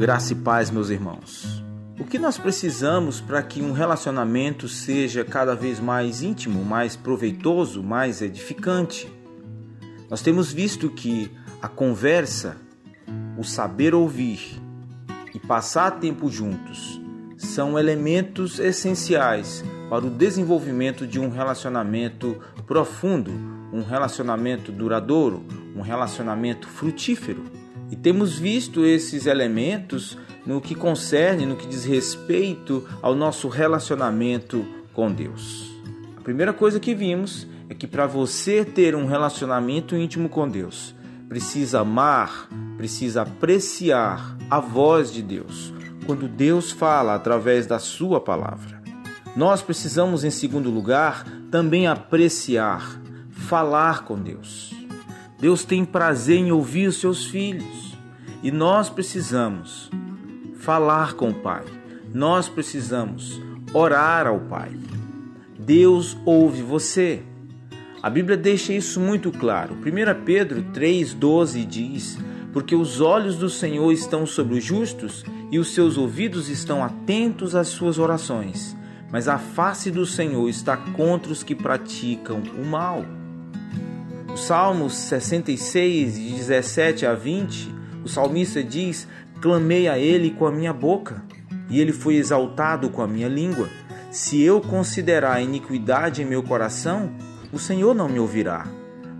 Graça e paz, meus irmãos. O que nós precisamos para que um relacionamento seja cada vez mais íntimo, mais proveitoso, mais edificante? Nós temos visto que a conversa, o saber ouvir e passar tempo juntos são elementos essenciais para o desenvolvimento de um relacionamento profundo, um relacionamento duradouro, um relacionamento frutífero. E temos visto esses elementos no que concerne, no que diz respeito ao nosso relacionamento com Deus. A primeira coisa que vimos é que para você ter um relacionamento íntimo com Deus, precisa amar, precisa apreciar a voz de Deus, quando Deus fala através da sua palavra. Nós precisamos, em segundo lugar, também apreciar, falar com Deus. Deus tem prazer em ouvir os seus filhos e nós precisamos falar com o Pai. Nós precisamos orar ao Pai. Deus ouve você. A Bíblia deixa isso muito claro. 1 Pedro 3,12 diz: Porque os olhos do Senhor estão sobre os justos e os seus ouvidos estão atentos às suas orações, mas a face do Senhor está contra os que praticam o mal. O Salmos 66, de 17 a 20, o salmista diz: Clamei a ele com a minha boca, e ele foi exaltado com a minha língua. Se eu considerar a iniquidade em meu coração, o Senhor não me ouvirá.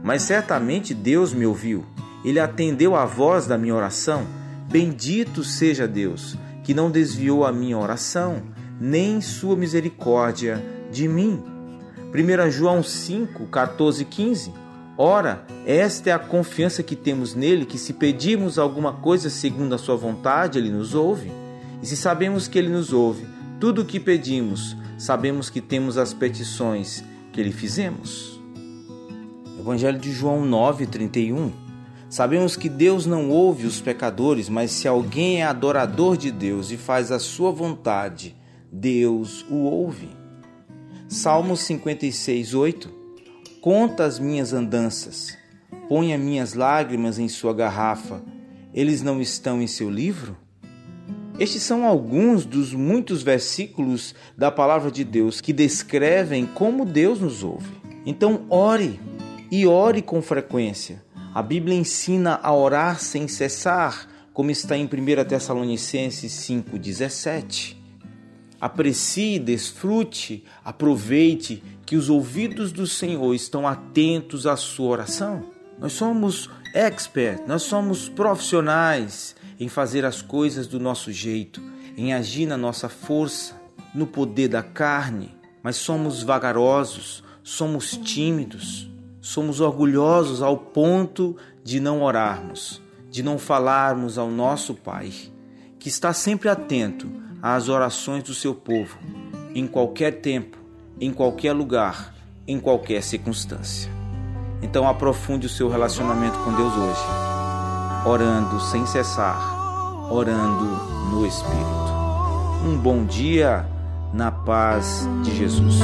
Mas certamente Deus me ouviu. Ele atendeu à voz da minha oração. Bendito seja Deus, que não desviou a minha oração, nem sua misericórdia de mim. 1 João 5, 14 e 15 Ora, esta é a confiança que temos nele, que se pedirmos alguma coisa segundo a sua vontade, ele nos ouve. E se sabemos que ele nos ouve, tudo o que pedimos, sabemos que temos as petições que lhe fizemos. Evangelho de João 9:31. Sabemos que Deus não ouve os pecadores, mas se alguém é adorador de Deus e faz a sua vontade, Deus o ouve. Salmos 56:8 Conta as minhas andanças, ponha minhas lágrimas em sua garrafa, eles não estão em seu livro? Estes são alguns dos muitos versículos da palavra de Deus que descrevem como Deus nos ouve. Então, ore e ore com frequência. A Bíblia ensina a orar sem cessar, como está em 1 Tessalonicenses 5,17. Aprecie, desfrute, aproveite que os ouvidos do Senhor estão atentos à sua oração. Nós somos experts, nós somos profissionais em fazer as coisas do nosso jeito, em agir na nossa força, no poder da carne, mas somos vagarosos, somos tímidos, somos orgulhosos ao ponto de não orarmos, de não falarmos ao nosso Pai, que está sempre atento às orações do seu povo, em qualquer tempo, em qualquer lugar, em qualquer circunstância. Então aprofunde o seu relacionamento com Deus hoje, orando sem cessar, orando no Espírito. Um bom dia na paz de Jesus.